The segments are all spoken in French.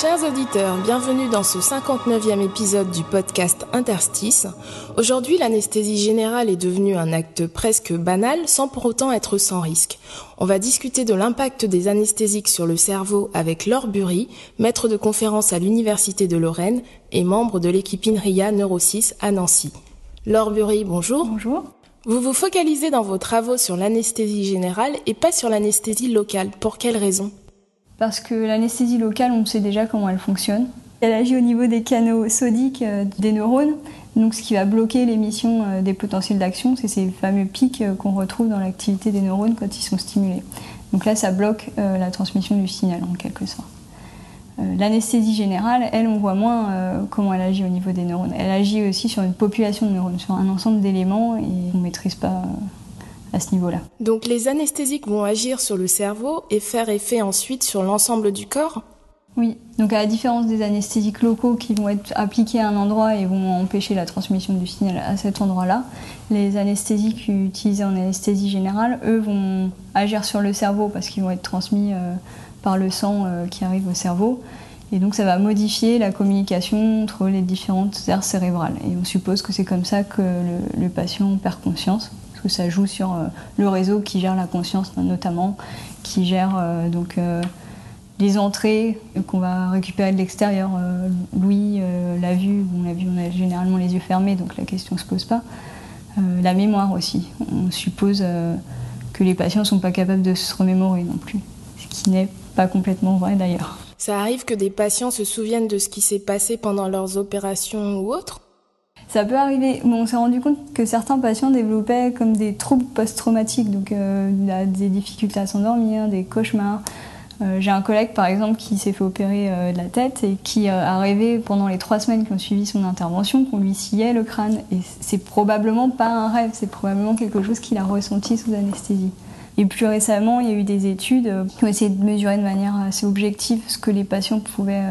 Chers auditeurs, bienvenue dans ce 59e épisode du podcast Interstice. Aujourd'hui, l'anesthésie générale est devenue un acte presque banal sans pour autant être sans risque. On va discuter de l'impact des anesthésiques sur le cerveau avec Laure Bury, maître de conférence à l'Université de Lorraine et membre de l'équipe INRIA Neuro6 à Nancy. Laure Bury, bonjour. Bonjour. Vous vous focalisez dans vos travaux sur l'anesthésie générale et pas sur l'anesthésie locale. Pour quelle raison? Parce que l'anesthésie locale, on sait déjà comment elle fonctionne. Elle agit au niveau des canaux sodiques euh, des neurones, donc ce qui va bloquer l'émission euh, des potentiels d'action, c'est ces fameux pics euh, qu'on retrouve dans l'activité des neurones quand ils sont stimulés. Donc là, ça bloque la transmission du signal en quelque sorte. L'anesthésie générale, elle, on voit moins comment elle agit au niveau des neurones. Elle agit aussi sur une population de neurones, sur un ensemble d'éléments et on ne maîtrise pas à ce niveau-là. Donc les anesthésiques vont agir sur le cerveau et faire effet ensuite sur l'ensemble du corps? Oui, donc à la différence des anesthésiques locaux qui vont être appliqués à un endroit et vont empêcher la transmission du signal à cet endroit-là, les anesthésiques utilisés en anesthésie générale, eux, vont agir sur le cerveau parce qu'ils vont être transmis euh, par le sang euh, qui arrive au cerveau. Et donc ça va modifier la communication entre les différentes aires cérébrales. Et on suppose que c'est comme ça que le, le patient perd conscience que ça joue sur euh, le réseau qui gère la conscience notamment, qui gère euh, donc euh, les entrées qu'on va récupérer de l'extérieur, l'ouïe, la vue, on a vu, on a généralement les yeux fermés, donc la question ne se pose pas. la mémoire aussi. On suppose que les patients ne sont pas capables de se remémorer non plus, ce qui n'est pas complètement vrai d'ailleurs. Ça arrive que des patients se souviennent de ce qui s'est passé pendant leurs opérations ou autres ça peut arriver. on s'est rendu compte que certains patients développaient comme des troubles post-traumatiques, donc euh, des difficultés à s'endormir, des cauchemars. Euh, j'ai un collègue par exemple qui s'est fait opérer euh, de la tête et qui a rêvé pendant les trois semaines qui ont suivi son intervention qu'on lui sciait le crâne. Et c'est probablement pas un rêve, c'est probablement quelque chose qu'il a ressenti sous anesthésie. Et plus récemment, il y a eu des études qui ont essayé de mesurer de manière assez objective ce que les patients pouvaient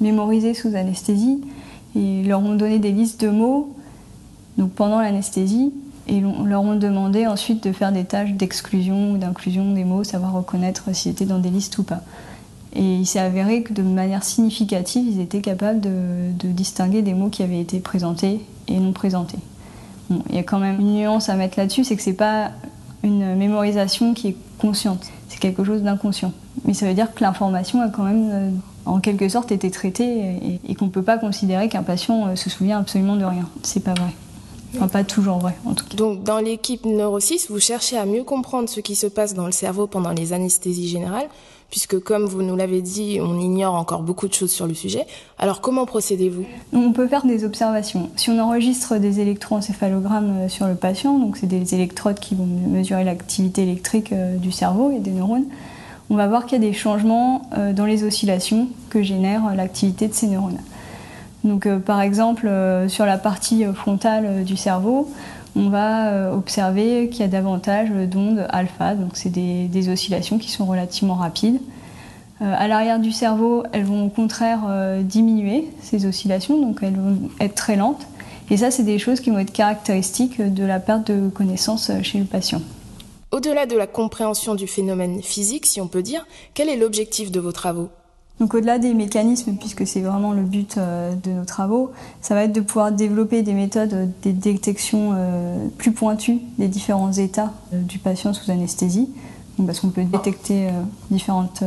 mémoriser sous anesthésie et leur ont donné des listes de mots donc pendant l'anesthésie et leur ont demandé ensuite de faire des tâches d'exclusion ou d'inclusion des mots, savoir reconnaître s'ils étaient dans des listes ou pas. Et il s'est avéré que de manière significative, ils étaient capables de, distinguer des mots qui avaient été présentés et non présentés. il y a quand même une nuance à mettre là-dessus, c'est que c'est pas une mémorisation qui est consciente, c'est quelque chose d'inconscient. Mais ça veut dire que l'information a quand même euh, en quelque sorte été traité et, qu'on ne peut pas considérer qu'un patient euh, se souvient absolument de rien. C'est pas vrai. Enfin, pas toujours vrai, en tout cas. Donc, dans l'équipe Neuro6, vous cherchez à mieux comprendre ce qui se passe dans le cerveau pendant les anesthésies générales, puisque, comme vous nous l'avez dit, on ignore encore beaucoup de choses sur le sujet. Alors, comment procédez-vous? On peut faire des observations. Si on enregistre des électroencéphalogrammes euh, sur le patient, donc c'est des électrodes qui vont mesurer l'activité électrique euh, du cerveau et des neurones, on va voir qu'il y a des changements euh, dans les oscillations que génère euh, l'activité de ces neurones. Donc, euh, par exemple, sur la partie frontale du cerveau, on va observer qu'il y a davantage d'ondes alpha, donc c'est des, oscillations qui sont relativement rapides. à l'arrière du cerveau, elles vont au contraire diminuer, ces oscillations, donc elles vont être très lentes. Et ça, c'est des choses qui vont être caractéristiques de la perte de connaissance chez le patient. Au-delà de la compréhension du phénomène physique, si on peut dire, quel est l'objectif de vos travaux? Donc au-delà des mécanismes, puisque c'est vraiment le but euh, de nos travaux, ça va être de pouvoir développer des méthodes de détection euh, plus pointues des différents états euh, du patient sous anesthésie, parce qu'on peut détecter différentes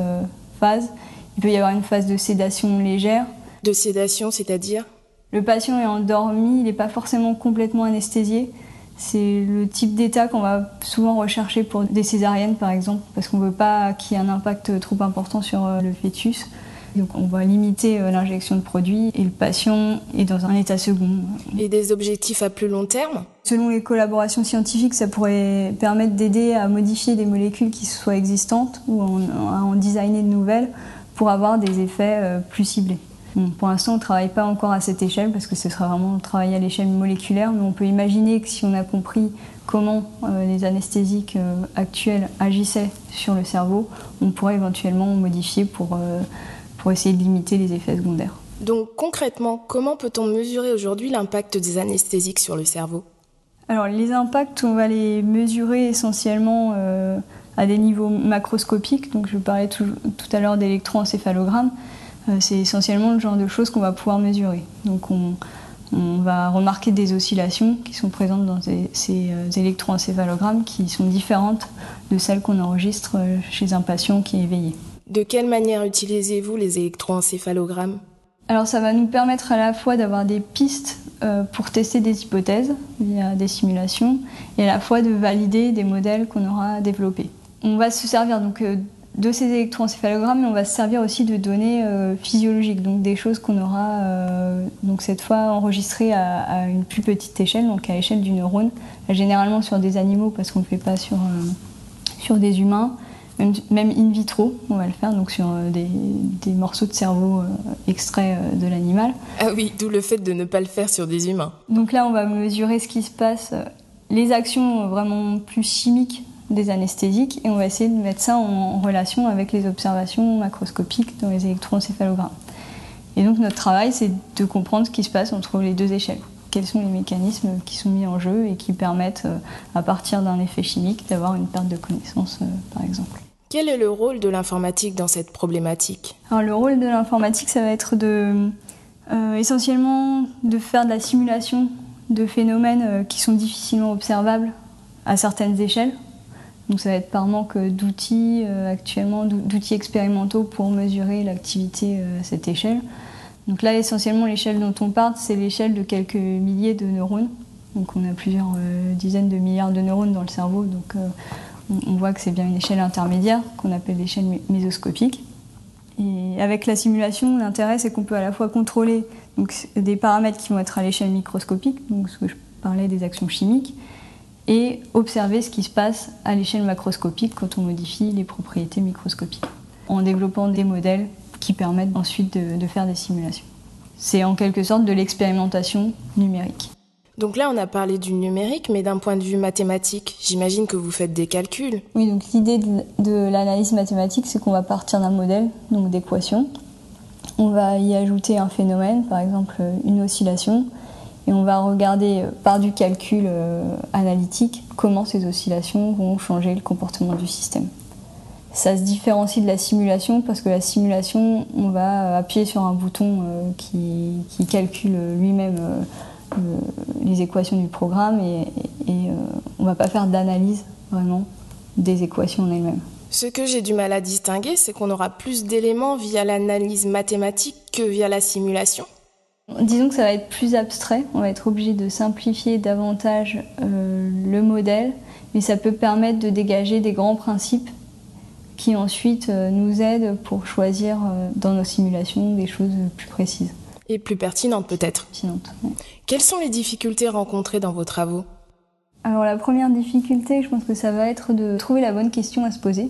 phases. Il peut y avoir une phase de sédation légère. De sédation, c'est-à-dire? Le patient est endormi, il n'est pas forcément complètement anesthésié, c'est le type d'état qu'on va souvent rechercher pour des césariennes, par exemple, parce qu'on ne veut pas qu'il y ait un impact trop important sur euh, le fœtus. Donc on va limiter euh, l'injection de produits et le patient est dans un état second. Et des objectifs à plus long terme? Selon les collaborations scientifiques, ça pourrait permettre d'aider à modifier des molécules qui soient existantes ou à en designer de nouvelles pour avoir des effets euh, plus ciblés. Pour l'instant, on ne travaille pas encore à cette échelle parce que ce sera vraiment travailler à l'échelle moléculaire, mais on peut imaginer que si on a compris comment euh, les anesthésiques euh, actuels agissaient sur le cerveau, on pourrait éventuellement modifier pour, euh, pour essayer de limiter les effets secondaires. Donc concrètement, comment peut-on mesurer aujourd'hui l'impact des anesthésiques sur le cerveau? Alors les impacts, on va les mesurer essentiellement à des niveaux macroscopiques. Donc je parlais tout, tout à l'heure d'électroencéphalogramme. C'est essentiellement le genre de choses qu'on va pouvoir mesurer. Donc on, on va remarquer des oscillations qui sont présentes dans ces, euh, électroencéphalogrammes qui sont différentes de celles qu'on enregistre euh, chez un patient qui est éveillé. De quelle manière utilisez-vous les électroencéphalogrammes? Alors ça va nous permettre à la fois d'avoir des pistes euh, pour tester des hypothèses via des simulations et à la fois de valider des modèles qu'on aura développés. On va se servir donc de ces électroencéphalogrammes, mais on va se servir aussi de données euh, physiologiques, donc des choses qu'on aura euh, donc cette fois enregistrées à, une plus petite échelle, donc à l'échelle du neurone, généralement sur des animaux parce qu'on ne le fait pas sur, euh, sur des humains, même, même, in vitro, on va le faire, donc sur des, des, morceaux de cerveau extraits de l'animal. Ah oui, d'où le fait de ne pas le faire sur des humains. Donc là, on va mesurer ce qui se passe, les actions vraiment plus chimiques des anesthésiques et on va essayer de mettre ça en, relation avec les observations macroscopiques dans les électroencéphalogrammes. Et donc notre travail, c'est de comprendre ce qui se passe entre les deux échelles. Quels sont les mécanismes qui sont mis en jeu et qui permettent, euh, à partir d'un effet chimique, d'avoir une perte de connaissance, euh, par exemple. Quel est le rôle de l'informatique dans cette problématique? Alors le rôle de l'informatique, ça va être de, euh, essentiellement de faire de la simulation de phénomènes qui sont difficilement observables à certaines échelles. Donc ça va être par manque d'outils euh, actuellement, d'outils expérimentaux pour mesurer l'activité euh, à cette échelle. Donc là, essentiellement, l'échelle dont on parle, c'est l'échelle de quelques milliers de neurones. Donc on a plusieurs euh, dizaines de milliards de neurones dans le cerveau, donc on, voit que c'est bien une échelle intermédiaire qu'on appelle l'échelle mésoscopique. Et avec la simulation, l'intérêt c'est qu'on peut à la fois contrôler donc, des paramètres qui vont être à l'échelle microscopique, donc ce que je parlais des actions chimiques, et observer ce qui se passe à l'échelle macroscopique quand on modifie les propriétés microscopiques, en développant des modèles qui permettent ensuite de, faire des simulations. C'est en quelque sorte de l'expérimentation numérique. Donc là, on a parlé du numérique, mais d'un point de vue mathématique, j'imagine que vous faites des calculs. Oui, donc l'idée de, l'analyse mathématique, c'est qu'on va partir d'un modèle, donc d'équations. On va y ajouter un phénomène, par exemple une oscillation, et on va regarder euh, par du calcul euh, analytique comment ces oscillations vont changer le comportement du système. Ça se différencie de la simulation parce que la simulation, on va appuyer sur un bouton euh, qui, calcule lui-même les équations du programme et, on ne va pas faire d'analyse vraiment des équations en elles-mêmes. Ce que j'ai du mal à distinguer, c'est qu'on aura plus d'éléments via l'analyse mathématique que via la simulation. Disons que ça va être plus abstrait, on va être obligé de simplifier davantage euh, le modèle, mais ça peut permettre de dégager des grands principes qui ensuite euh, nous aident pour choisir euh, dans nos simulations des choses plus précises. Et plus pertinentes peut-être. Pertinentes. Quelles sont les difficultés rencontrées dans vos travaux? Alors la première difficulté, je pense que ça va être de trouver la bonne question à se poser.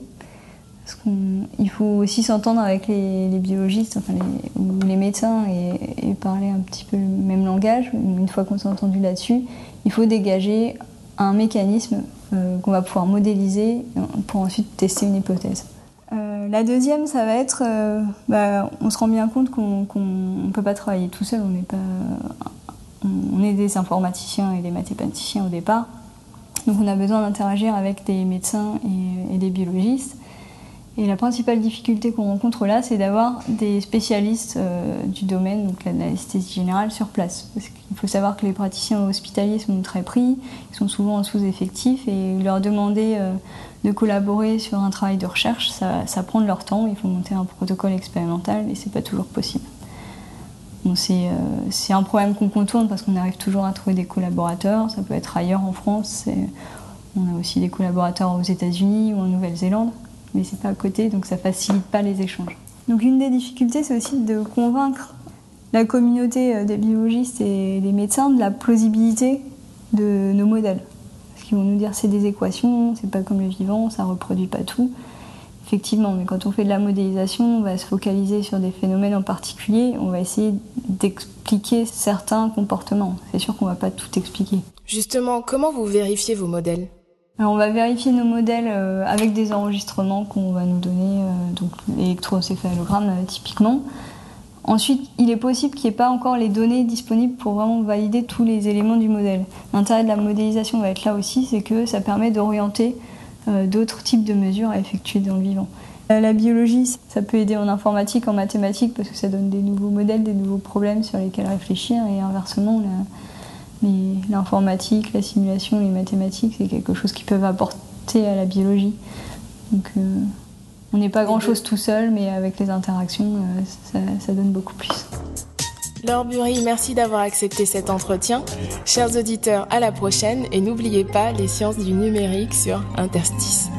Parce qu'il faut aussi s'entendre avec les, biologistes enfin ou les médecins et, parler un petit peu le même langage. Une fois qu'on s'est entendu là-dessus, il faut dégager un mécanisme euh, qu'on va pouvoir modéliser pour ensuite tester une hypothèse. Euh, la deuxième, ça va être, euh, bah, on se rend bien compte qu'on ne peut pas travailler tout seul, on, est des informaticiens et des mathématiciens au départ, donc on a besoin d'interagir avec des médecins et des biologistes. Et la principale difficulté qu'on rencontre là, c'est d'avoir des spécialistes euh, du domaine, donc l'anesthésie générale, sur place. Parce qu'il faut savoir que les praticiens hospitaliers sont très pris, ils sont souvent en sous-effectif, et leur demander euh, de collaborer sur un travail de recherche, ça, prend de leur temps, il faut monter un protocole expérimental, et c'est pas toujours possible. c'est euh, un problème qu'on contourne parce qu'on arrive toujours à trouver des collaborateurs, ça peut être ailleurs en France, on a aussi des collaborateurs aux États-Unis ou en Nouvelle-Zélande mais c'est pas à côté, donc ça facilite pas les échanges. Donc une des difficultés, c'est aussi de convaincre la communauté euh, des biologistes et des médecins de la plausibilité de nos modèles. Parce qu'ils vont nous dire c'est des équations, c'est pas comme le vivant, ça reproduit pas tout. Effectivement, mais quand on fait de la modélisation, on va se focaliser sur des phénomènes en particulier, on va essayer d'expliquer certains comportements. C'est sûr qu'on ne va pas tout expliquer. Justement, comment vous vérifiez vos modèles? On va vérifier nos modèles euh, avec des enregistrements qu'on va nous donner, euh, donc l'électroencéphalogramme euh, typiquement. Ensuite, il est possible qu'il n'y ait pas encore les données disponibles pour vraiment valider tous les éléments du modèle. L'intérêt de la modélisation va être là aussi, c'est que ça permet d'orienter d'autres types de mesures à effectuer dans le vivant. La biologie, ça peut aider en informatique, en mathématiques, parce que ça donne des nouveaux modèles, des nouveaux problèmes sur lesquels réfléchir, et inversement, l'informatique, la simulation, les mathématiques, c'est quelque chose qui peuvent apporter à la biologie. Donc, euh, on n'est pas grand-chose tout seul, mais avec les interactions, ça, ça donne beaucoup plus. Laure Bury, merci d'avoir accepté cet entretien. Chers auditeurs, à la prochaine et n'oubliez pas les sciences du numérique sur Interstice.